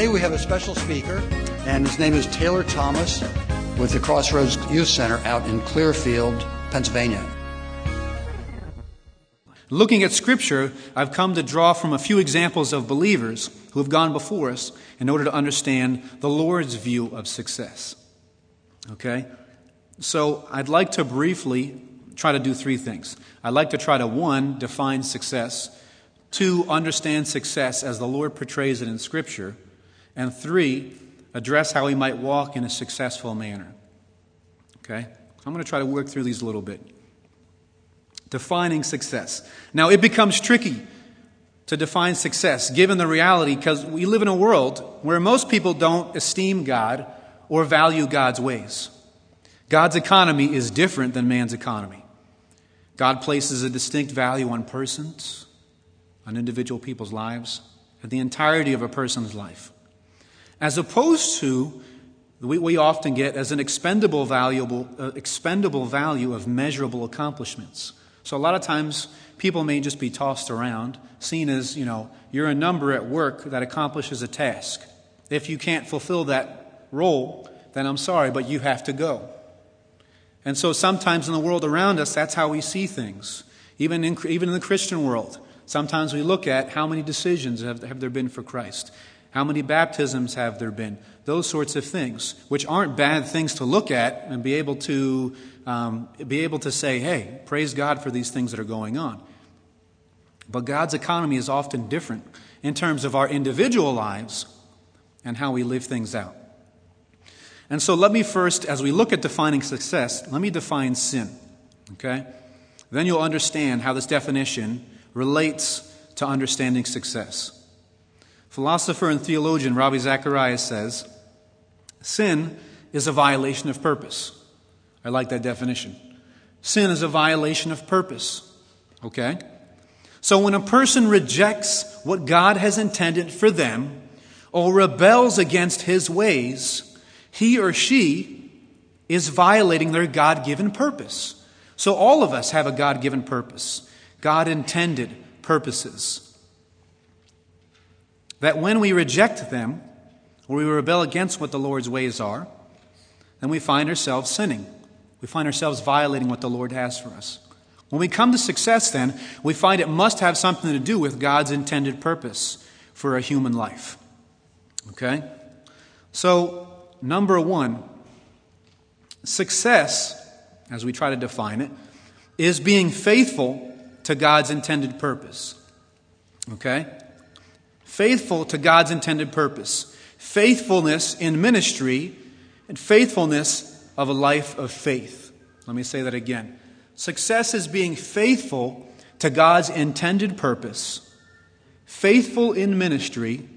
Today we have a special speaker, and his name is Taylor Thomas with the Crossroads Youth Center out in Clearfield, Pennsylvania. Looking at Scripture, I've come to draw from a few examples of believers who have gone before us in order to understand the Lord's view of success. Okay? So I'd like to briefly try to do three things. I'd like to try to, one, define success, two, understand success as the Lord portrays it in Scripture, and three, address how we might walk in a successful manner. Okay? I'm going to try to work through these a little bit. Defining success. Now, it becomes tricky to define success given the reality because we live in a world where most people don't esteem God or value God's ways. God's economy is different than man's economy. God places a distinct value on persons, on individual people's lives, and the entirety of a person's life. As opposed to we, we often get as an expendable valuable uh, expendable value of measurable accomplishments. So a lot of times people may just be tossed around, seen as, you know, you're a number at work that accomplishes a task. If you can't fulfill that role, then I'm sorry, but you have to go. And so sometimes in the world around us, that's how we see things. Even in, even in the Christian world, sometimes we look at how many decisions have, have there been for Christ? How many baptisms have there been? Those sorts of things, which aren't bad things to look at and be able to um, be able to say, hey, praise God for these things that are going on. But God's economy is often different in terms of our individual lives and how we live things out. And so let me first, as we look at defining success, let me define sin. Okay? Then you'll understand how this definition relates to understanding success. Philosopher and theologian Ravi Zacharias says sin is a violation of purpose. I like that definition. Sin is a violation of purpose. Okay? So when a person rejects what God has intended for them or rebels against his ways, he or she is violating their God given purpose. So all of us have a God given purpose, God intended purposes. That when we reject them or we rebel against what the Lord's ways are, then we find ourselves sinning. We find ourselves violating what the Lord has for us. When we come to success, then, we find it must have something to do with God's intended purpose for a human life. Okay? So, number one, success, as we try to define it, is being faithful to God's intended purpose. Okay? Faithful to God's intended purpose. Faithfulness in ministry and faithfulness of a life of faith. Let me say that again. Success is being faithful to God's intended purpose, faithful in ministry,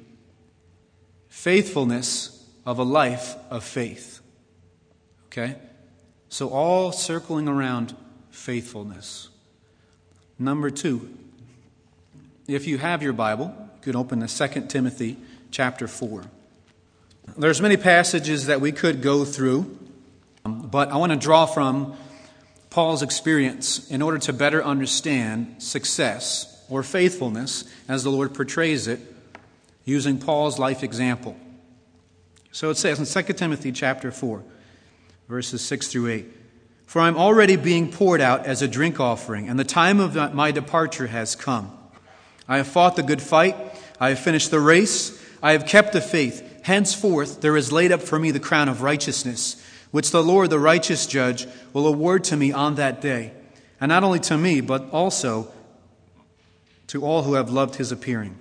faithfulness of a life of faith. Okay? So, all circling around faithfulness. Number two, if you have your Bible, can open to 2 Timothy chapter 4. There's many passages that we could go through. Um, but I want to draw from Paul's experience in order to better understand success or faithfulness as the Lord portrays it using Paul's life example. So it says in 2 Timothy chapter 4 verses 6 through 8 For I am already being poured out as a drink offering and the time of my departure has come. I have fought the good fight, I have finished the race, I have kept the faith. Henceforth there is laid up for me the crown of righteousness which the Lord, the righteous judge, will award to me on that day. And not only to me, but also to all who have loved his appearing.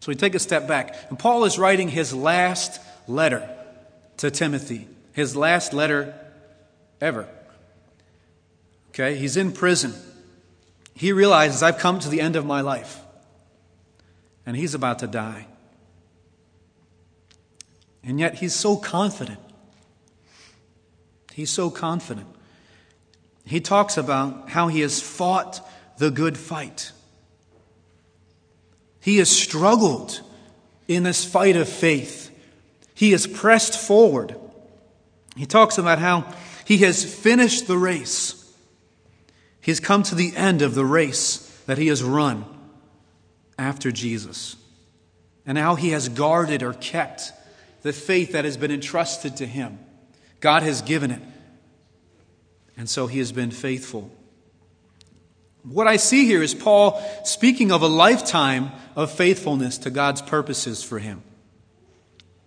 So we take a step back. And Paul is writing his last letter to Timothy, his last letter ever. Okay, he's in prison. He realizes I've come to the end of my life, and he's about to die. And yet he's so confident He's so confident. He talks about how he has fought the good fight. He has struggled in this fight of faith. He has pressed forward. He talks about how he has finished the race. He's come to the end of the race that he has run after Jesus. and how he has guarded or kept the faith that has been entrusted to him. God has given it, and so he has been faithful. What I see here is Paul speaking of a lifetime of faithfulness to God's purposes for him.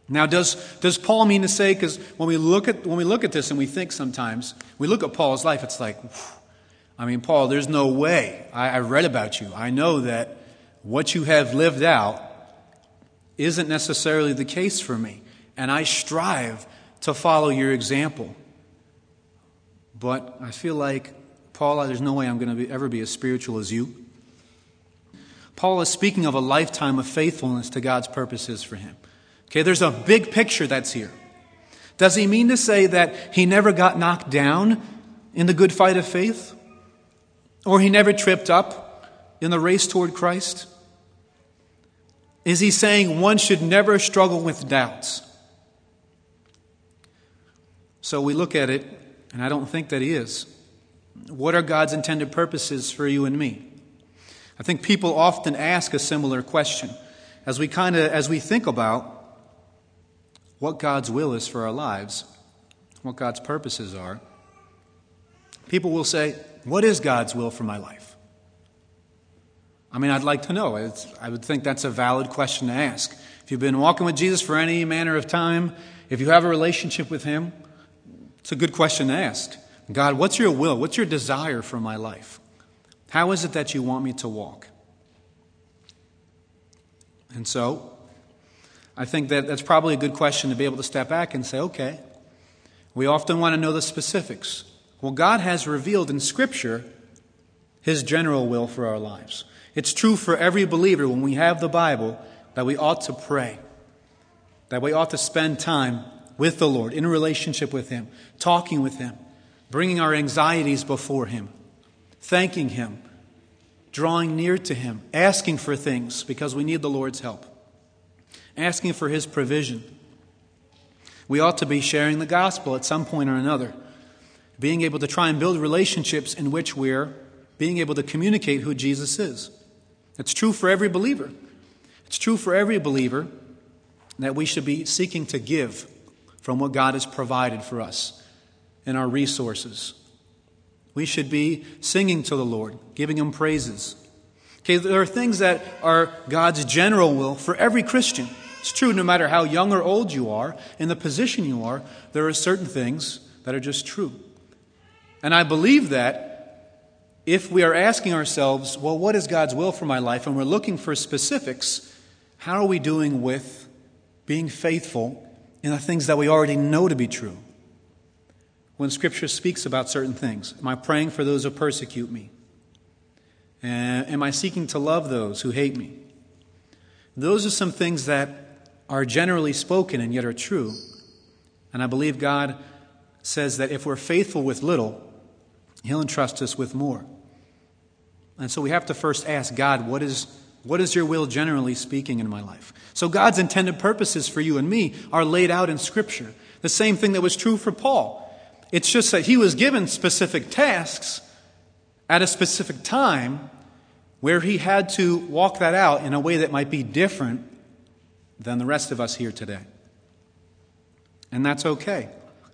Now, does, does Paul mean to say, because when, we look at, when we look at this and we think sometimes, we look at Paul's life, it's like, I mean, Paul, there's no way. I, I read about you. I know that what you have lived out isn't necessarily the case for me. And I strive to follow your example. But I feel like, Paul, there's no way I'm going to be, ever be as spiritual as you. Paul is speaking of a lifetime of faithfulness to God's purposes for him. Okay, there's a big picture that's here. Does he mean to say that he never got knocked down in the good fight of faith? Or he never tripped up in the race toward Christ? Is he saying one should never struggle with doubts? So we look at it, and I don't think that he is. What are God's intended purposes for you and me? I think people often ask a similar question as we kind of as we think about what God's will is for our lives, what God's purposes are. People will say, What is God's will for my life? I mean, I'd like to know. It's, I would think that's a valid question to ask. If you've been walking with Jesus for any manner of time, if you have a relationship with Him, it's a good question to ask. God, what's your will? What's your desire for my life? How is it that you want me to walk? And so, I think that that's probably a good question to be able to step back and say, okay, we often want to know the specifics. Well, God has revealed in Scripture His general will for our lives. It's true for every believer when we have the Bible that we ought to pray, that we ought to spend time with the Lord, in a relationship with Him, talking with Him, bringing our anxieties before Him, thanking Him, drawing near to Him, asking for things because we need the Lord's help, asking for His provision. We ought to be sharing the gospel at some point or another, being able to try and build relationships in which we're being able to communicate who Jesus is. It's true for every believer. It's true for every believer that we should be seeking to give from what God has provided for us and our resources. We should be singing to the Lord, giving Him praises. Okay, there are things that are God's general will for every Christian. It's true, no matter how young or old you are, in the position you are, there are certain things that are just true. And I believe that if we are asking ourselves, well, what is God's will for my life? And we're looking for specifics, how are we doing with being faithful in the things that we already know to be true. When Scripture speaks about certain things, am I praying for those who persecute me? Am I seeking to love those who hate me? Those are some things that are generally spoken and yet are true. And I believe God says that if we're faithful with little, He'll entrust us with more. And so we have to first ask God, what is what is your will generally speaking in my life? So God's intended purposes for you and me are laid out in Scripture. The same thing that was true for Paul. It's just that he was given specific tasks at a specific time where he had to walk that out in a way that might be different than the rest of us here today. And that's okay.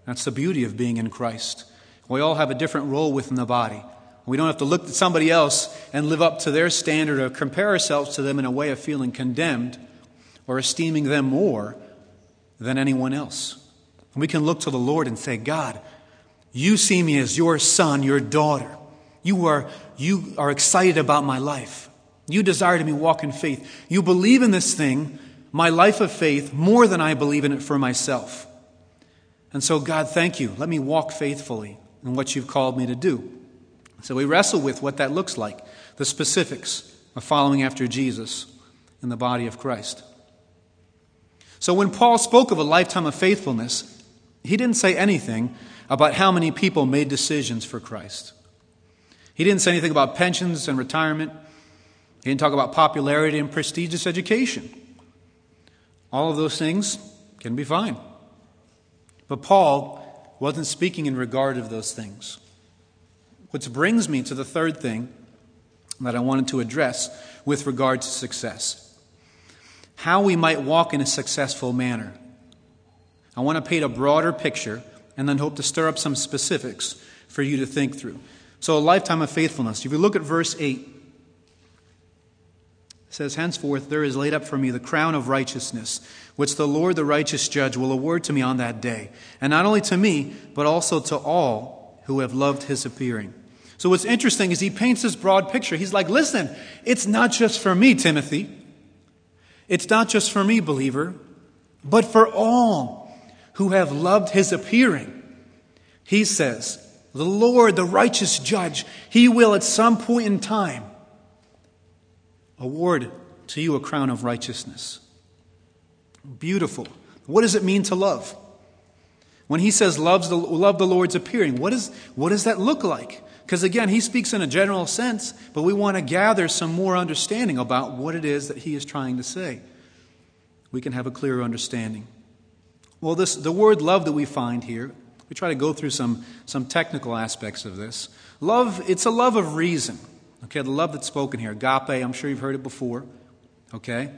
That's the beauty of being in Christ. We all have a different role within the body. We don't have to look at somebody else and live up to their standard or compare ourselves to them in a way of feeling condemned or esteeming them more than anyone else. We can look to the Lord and say, God, you see me as your son, your daughter. You are, you are excited about my life. You desire to me walk in faith. You believe in this thing, my life of faith, more than I believe in it for myself. And so, God, thank you. Let me walk faithfully in what you've called me to do. So we wrestle with what that looks like, the specifics of following after Jesus in the body of Christ. So when Paul spoke of a lifetime of faithfulness, he didn't say anything about how many people made decisions for Christ. He didn't say anything about pensions and retirement. He didn't talk about popularity and prestigious education. All of those things can be fine. But Paul wasn't speaking in regard of those things. Which brings me to the third thing that I wanted to address with regard to success. how we might walk in a successful manner. I want to paint a broader picture and then hope to stir up some specifics for you to think through. So, a lifetime of faithfulness. If you look at verse 8, it says, Henceforth there is laid up for me the crown of righteousness, which the Lord the righteous judge will award to me on that day. And not only to me, but also to all who have loved his appearing. So, what's interesting is he paints this broad picture. He's like, listen, it's not just for me, Timothy. It's not just for me, believer, but for all who have loved his appearing. He says, the Lord, the righteous judge, he will at some point in time award to you a crown of righteousness. Beautiful. What does it mean to love? When he says loves the, love the Lord's appearing, what, is, what does that look like? Because again, he speaks in a general sense, but we want to gather some more understanding about what it is that he is trying to say. We can have a clearer understanding. Well, this, the word love that we find here we try to go through some, some technical aspects of this. Love, it's a love of reason. Okay, the love that's spoken here, agape, I'm sure you've heard it before. Okay?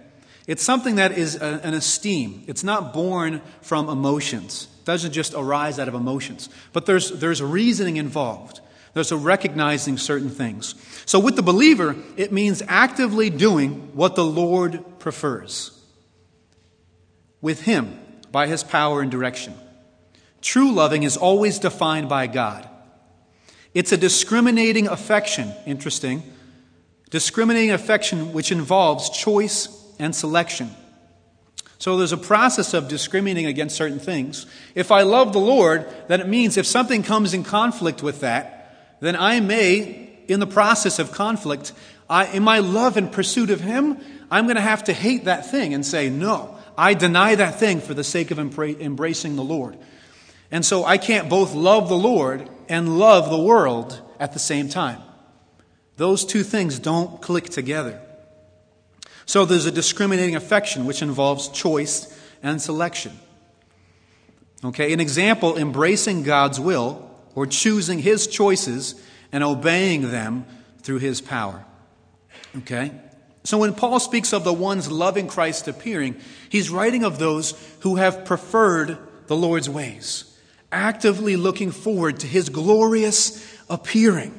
It's something that is a, an esteem. It's not born from emotions. It doesn't just arise out of emotions. But there's, there's reasoning involved. There's a recognizing certain things. So with the believer, it means actively doing what the Lord prefers. With Him, by His power and direction. True loving is always defined by God. It's a discriminating affection, interesting. Discriminating affection which involves choice and selection. So there's a process of discriminating against certain things. If I love the Lord, then it means if something comes in conflict with that, then I may, in the process of conflict, I, in my love and pursuit of Him, I'm going to have to hate that thing and say, no, I deny that thing for the sake of embracing the Lord. And so I can't both love the Lord and love the world at the same time. Those two things don't click together. So there's a discriminating affection which involves choice and selection. Okay, an example embracing God's will or choosing his choices and obeying them through his power. Okay? So when Paul speaks of the ones loving Christ appearing, he's writing of those who have preferred the Lord's ways actively looking forward to his glorious appearing.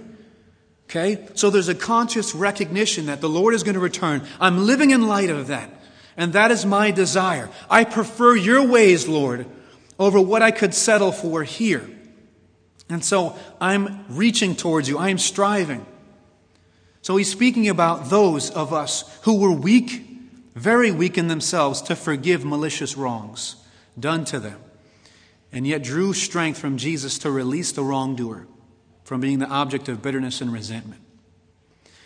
Okay? So there's a conscious recognition that the Lord is going to return. I'm living in light of that. And that is my desire. I prefer your ways, Lord, over what I could settle for here. And so I'm reaching towards you. I am striving. So he's speaking about those of us who were weak, very weak in themselves, to forgive malicious wrongs done to them and yet drew strength from Jesus to release the wrongdoer from being the object of bitterness and resentment.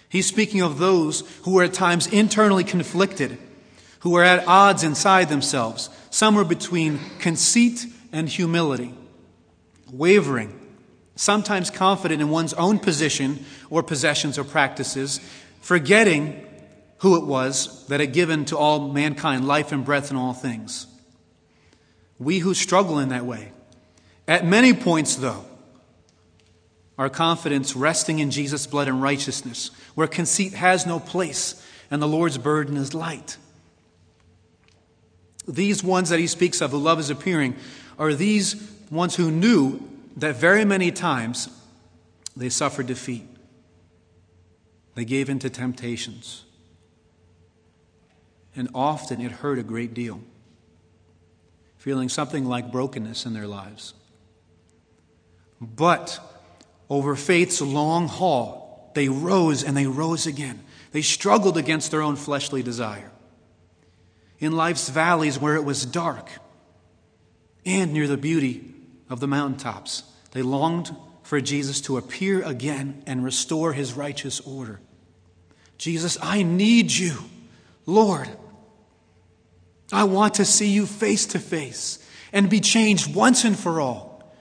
He's speaking of those who are at times internally conflicted, who are at odds inside themselves, somewhere between conceit and humility, wavering, sometimes confident in one's own position or possessions or practices, forgetting who it was that had given to all mankind life and breath and all things. We who struggle in that way. At many points, though, our confidence resting in Jesus' blood and righteousness, where conceit has no place and the Lord's burden is light. These ones that he speaks of, who love is appearing, are these ones who knew that very many times they suffered defeat. They gave in to temptations. And often it hurt a great deal feeling something like brokenness in their lives. But over faith's long haul, they rose and they rose again. They struggled against their own fleshly desire. In life's valleys where it was dark and near the beauty of the mountaintops, they longed for Jesus to appear again and restore his righteous order. Jesus, I need you. Lord, I want to see you face to face and be changed once and for all.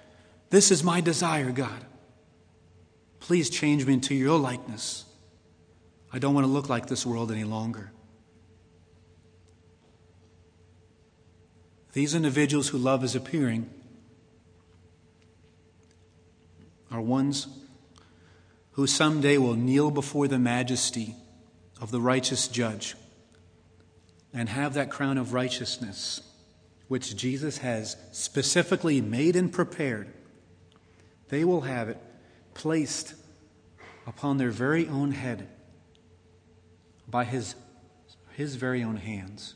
This is my desire, God. Please change me into your likeness. I don't want to look like this world any longer. These individuals who love is appearing are ones who someday will kneel before the majesty of the righteous judge and have that crown of righteousness, which Jesus has specifically made and prepared, they will have it placed upon their very own head by his, his very own hands.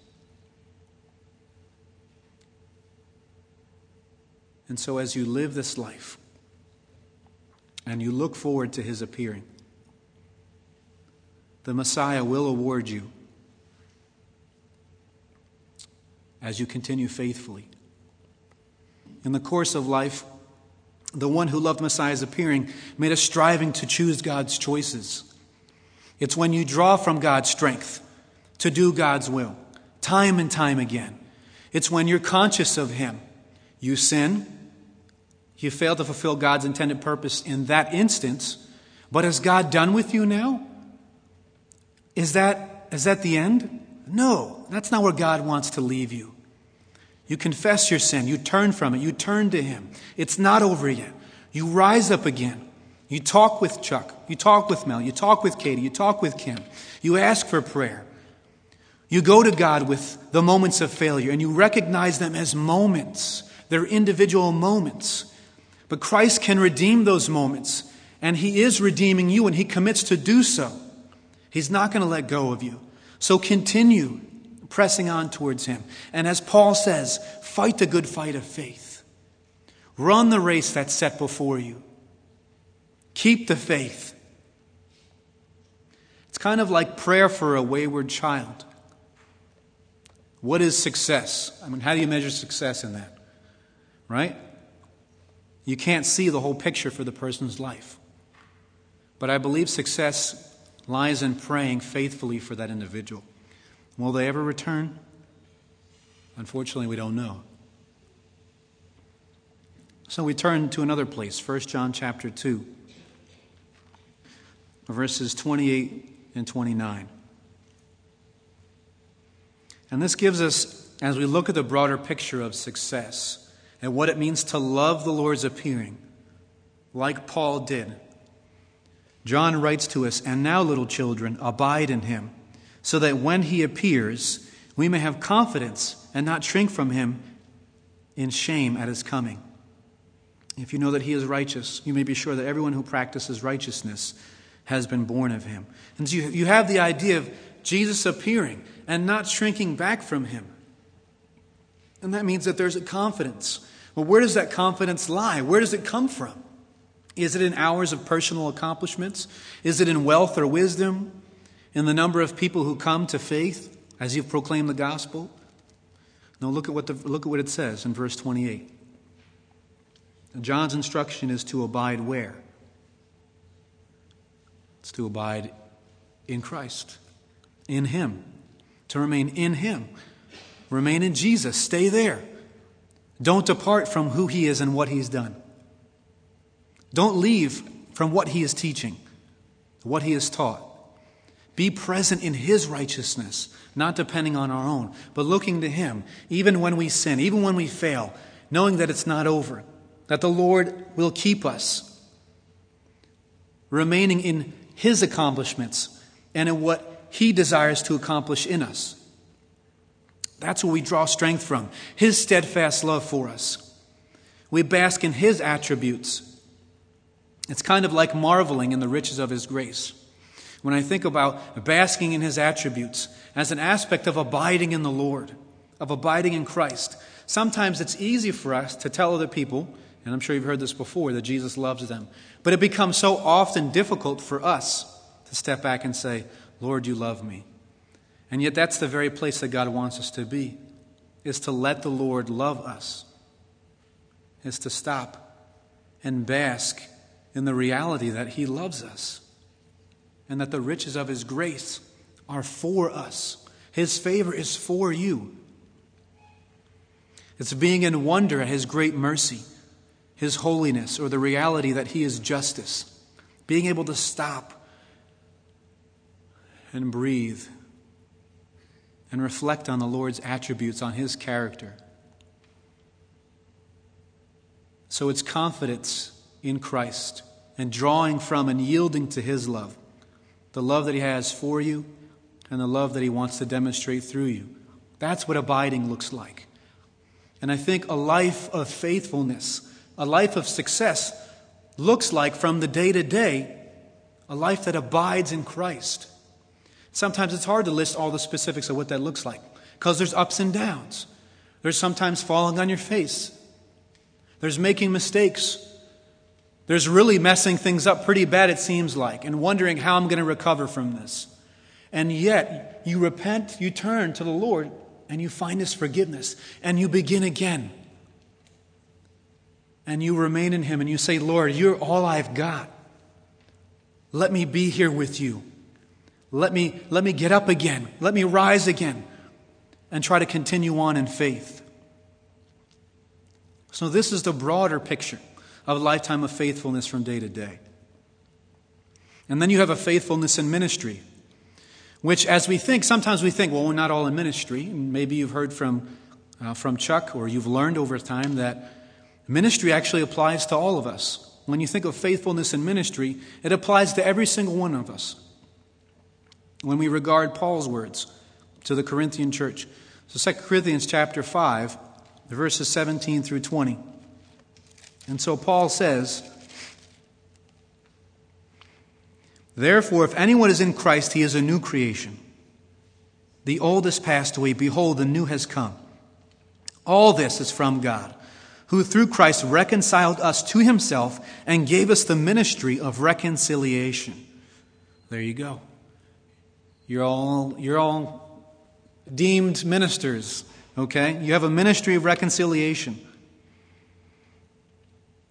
And so, as you live this life and you look forward to his appearing, the Messiah will award you as you continue faithfully. In the course of life, the one who loved Messiah's appearing made a striving to choose God's choices. It's when you draw from God's strength to do God's will, time and time again. It's when you're conscious of Him. You sin, you failed to fulfill God's intended purpose in that instance, but is God done with you now? Is that, is that the end? No, that's not where God wants to leave you. You confess your sin, you turn from it, you turn to Him. It's not over yet. You rise up again. You talk with Chuck, you talk with Mel, you talk with Katie, you talk with Kim. You ask for prayer. You go to God with the moments of failure and you recognize them as moments. They're individual moments. But Christ can redeem those moments, and He is redeeming you, and He commits to do so. He's not going to let go of you. So continue pressing on towards Him. And as Paul says, fight the good fight of faith. Run the race that's set before you. Keep the faith. It's kind of like prayer for a wayward child. What is success? I mean, how do you measure success in that? Right? You can't see the whole picture for the person's life. But I believe success lies in praying faithfully for that individual. Will they ever return? Unfortunately, we don't know. So we turn to another place, 1 John chapter 2, verses 28 and 29. And this gives us, as we look at the broader picture of success and what it means to love the Lord's appearing, like Paul did John writes to us, And now, little children, abide in him, so that when he appears, we may have confidence and not shrink from him in shame at his coming. If you know that he is righteous, you may be sure that everyone who practices righteousness has been born of him. And so you, have the idea of Jesus appearing and not shrinking back from him. And that means that there's a confidence. Well, where does that confidence lie? Where does it come from? Is it in hours of personal accomplishments? Is it in wealth or wisdom? In the number of people who come to faith as you've proclaimed the gospel? No, look at what, the, look at what it says in verse 28. John's instruction is to abide where? It's to abide in Christ, in Him, to remain in Him. Remain in Jesus. Stay there. Don't depart from who He is and what He's done. Don't leave from what he is teaching, what he has taught. Be present in his righteousness, not depending on our own, but looking to him, even when we sin, even when we fail, knowing that it's not over, that the Lord will keep us, remaining in his accomplishments and in what he desires to accomplish in us. That's where we draw strength from his steadfast love for us. We bask in his attributes it's kind of like marveling in the riches of His grace. When I think about basking in His attributes as an aspect of abiding in the Lord, of abiding in Christ, sometimes it's easy for us to tell other people, and I'm sure you've heard this before, that Jesus loves them. But it becomes so often difficult for us to step back and say, Lord, you love me. And yet, that's the very place that God wants us to be, is to let the Lord love us, is to stop and bask in the reality that He loves us and that the riches of His grace are for us. His favor is for you. It's being in wonder at His great mercy, His holiness, or the reality that He is justice. Being able to stop and breathe and reflect on the Lord's attributes, on His character. So it's confidence in Christ and drawing from and yielding to His love, the love that He has for you and the love that He wants to demonstrate through you, That's what abiding looks like. And I think a life of faithfulness, a life of success, looks like from the day to day a life that abides in Christ. Sometimes it's hard to list all the specifics of what that looks like because there's ups and downs. There's sometimes falling on your face, there's making mistakes. There's really messing things up pretty bad, it seems like, and wondering how I'm going to recover from this. And yet, you repent, you turn to the Lord, and you find His forgiveness, and you begin again. And you remain in Him, and you say, Lord, you're all I've got. Let me be here with you. Let me, let me get up again. Let me rise again and try to continue on in faith. So, this is the broader picture of a lifetime of faithfulness from day to day. And then you have a faithfulness in ministry, which, as we think, sometimes we think, well, we're not all in ministry. maybe you've heard from, uh, from Chuck or you've learned over time that ministry actually applies to all of us. When you think of faithfulness in ministry, it applies to every single one of us. When we regard Paul's words to the Corinthian church, so 2 Corinthians chapter 5, verses 17 through 20. And so Paul says, Therefore, if anyone is in Christ, he is a new creation. The old has passed away. Behold, the new has come. All this is from God, who through Christ reconciled us to himself and gave us the ministry of reconciliation. There you go. You're all, you're all deemed ministers, okay? You have a ministry of reconciliation.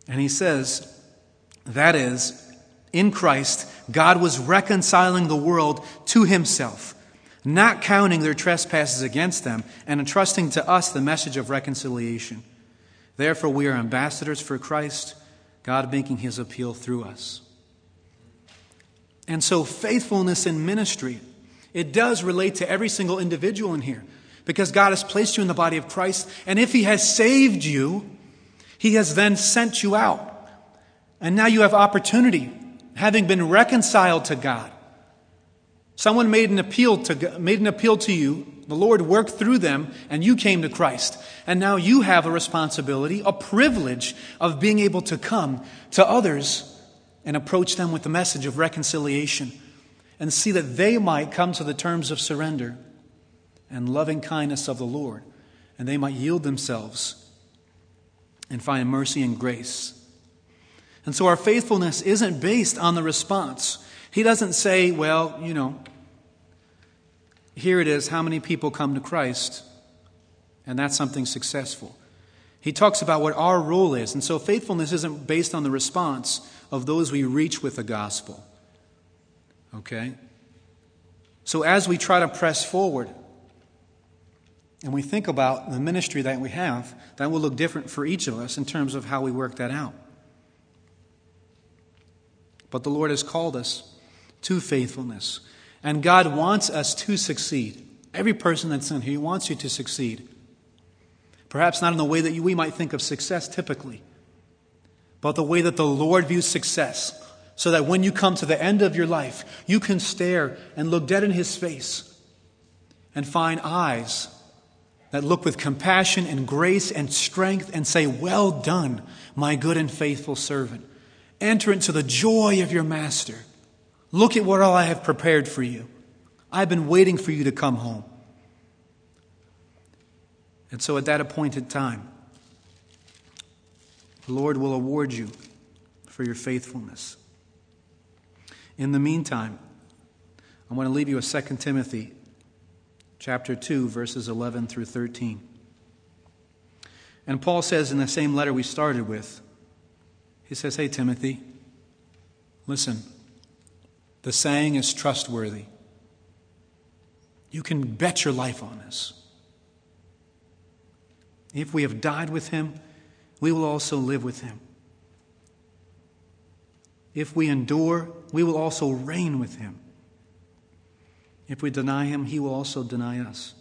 And he says, that is, in Christ, God was reconciling the world to himself, not counting their trespasses against them, and entrusting to us the message of reconciliation. Therefore, we are ambassadors for Christ, God making his appeal through us. And so, faithfulness in ministry, it does relate to every single individual in here because God has placed you in the body of Christ. And if he has saved you, he has then sent you out. And now you have opportunity, having been reconciled to God. Someone made an appeal to, made an appeal to you. The Lord worked through them and you came to Christ. And now you have a responsibility, a privilege of being able to come to others and approach them with the message of reconciliation and see that they might come to the terms of surrender and loving kindness of the Lord and they might yield themselves and find mercy and grace. And so our faithfulness isn't based on the response. He doesn't say, well, you know, here it is, how many people come to Christ, and that's something successful. He talks about what our role is. And so faithfulness isn't based on the response of those we reach with the gospel. Okay? So as we try to press forward, and we think about the ministry that we have, that will look different for each of us in terms of how we work that out. But the Lord has called us to faithfulness. And God wants us to succeed. Every person that's in here, He wants you to succeed. Perhaps not in the way that we might think of success typically, but the way that the Lord views success. So that when you come to the end of your life, you can stare and look dead in His face and find eyes that look with compassion and grace and strength and say, Well done, my good and faithful servant. Enter into the joy of your master. Look at what all I have prepared for you. I've been waiting for you to come home. And so at that appointed time, the Lord will award you for your faithfulness. In the meantime, I want to leave you with 2 Timothy chapter 2, verses 11 through 13. And Paul says in the same letter we started with, he says, Hey, Timothy, listen, the saying is trustworthy. You can bet your life on this. If we have died with him, we will also live with him. If we endure, we will also reign with him. If we deny him, he will also deny us.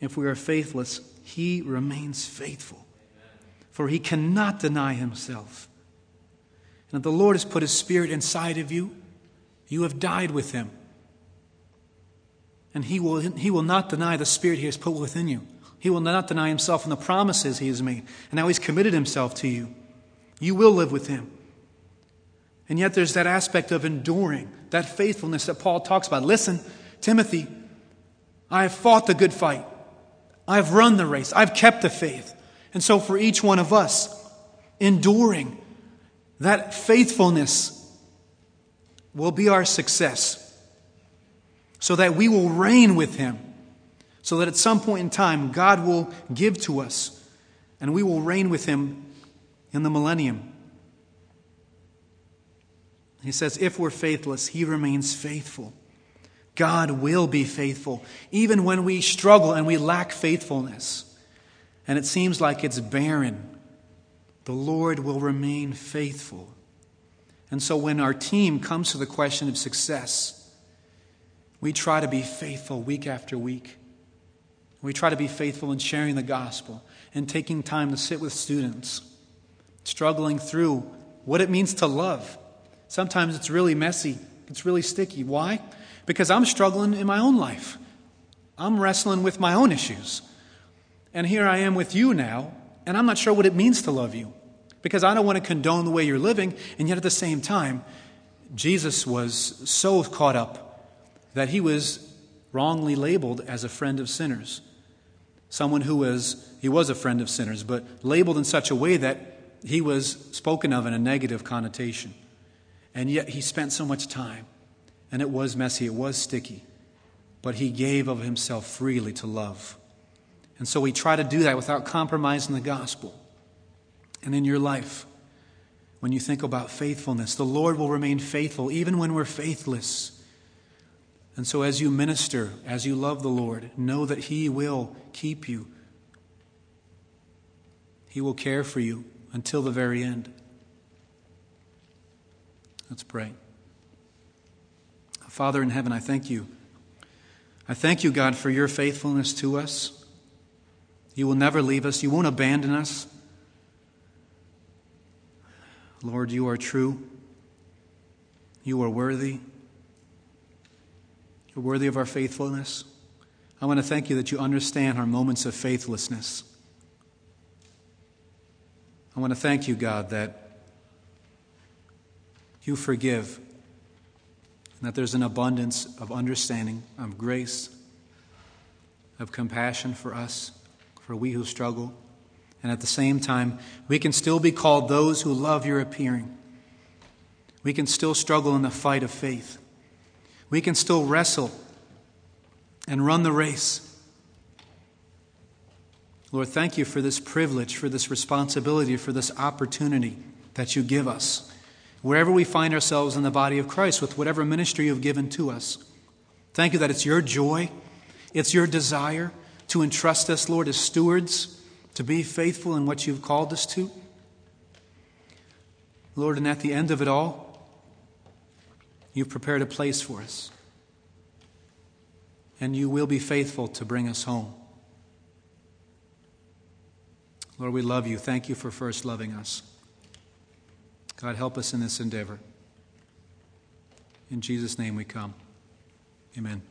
If we are faithless, he remains faithful, for he cannot deny himself. And if the Lord has put his spirit inside of you, you have died with him. And he will, he will not deny the spirit he has put within you. He will not deny himself and the promises he has made. And now he's committed himself to you. You will live with him. And yet there's that aspect of enduring, that faithfulness that Paul talks about. Listen, Timothy, I have fought the good fight. I've run the race. I've kept the faith. And so for each one of us, enduring that faithfulness will be our success so that we will reign with him so that at some point in time God will give to us and we will reign with him in the millennium. He says, if we're faithless, he remains faithful. God will be faithful, even when we struggle and we lack faithfulness and it seems like it's barren. The Lord will remain faithful. And so when our team comes to the question of success, we try to be faithful week after week. We try to be faithful in sharing the gospel and taking time to sit with students, struggling through what it means to love. Sometimes it's really messy, it's really sticky. Why? Because I'm struggling in my own life. I'm wrestling with my own issues. And here I am with you now, and I'm not sure what it means to love you. Because I don't want to condone the way you're living, and yet at the same time, Jesus was so caught up that he was wrongly labeled as a friend of sinners. Someone who was, he was a friend of sinners, but labeled in such a way that he was spoken of in a negative connotation. And yet he spent so much time, and it was messy, it was sticky, but he gave of himself freely to love. And so we try to do that without compromising the gospel. And in your life, when you think about faithfulness, the Lord will remain faithful even when we're faithless. And so, as you minister, as you love the Lord, know that He will keep you. He will care for you until the very end. Let's pray. Father in heaven, I thank you. I thank you, God, for your faithfulness to us. You will never leave us, you won't abandon us. Lord, you are true. You are worthy. You're worthy of our faithfulness. I want to thank you that you understand our moments of faithlessness. I want to thank you, God, that you forgive and that there's an abundance of understanding, of grace, of compassion for us, for we who struggle. And at the same time, we can still be called those who love your appearing. We can still struggle in the fight of faith. We can still wrestle and run the race. Lord, thank you for this privilege, for this responsibility, for this opportunity that you give us. Wherever we find ourselves in the body of Christ, with whatever ministry you've given to us. Thank you that it's your joy, it's your desire to entrust us, Lord, as stewards, to be faithful in what you've called us to. Lord, and at the end of it all, You've prepared a place for us. And you will be faithful to bring us home. Lord, we love you. Thank you for first loving us. God, help us in this endeavor. In Jesus' name we come. Amen.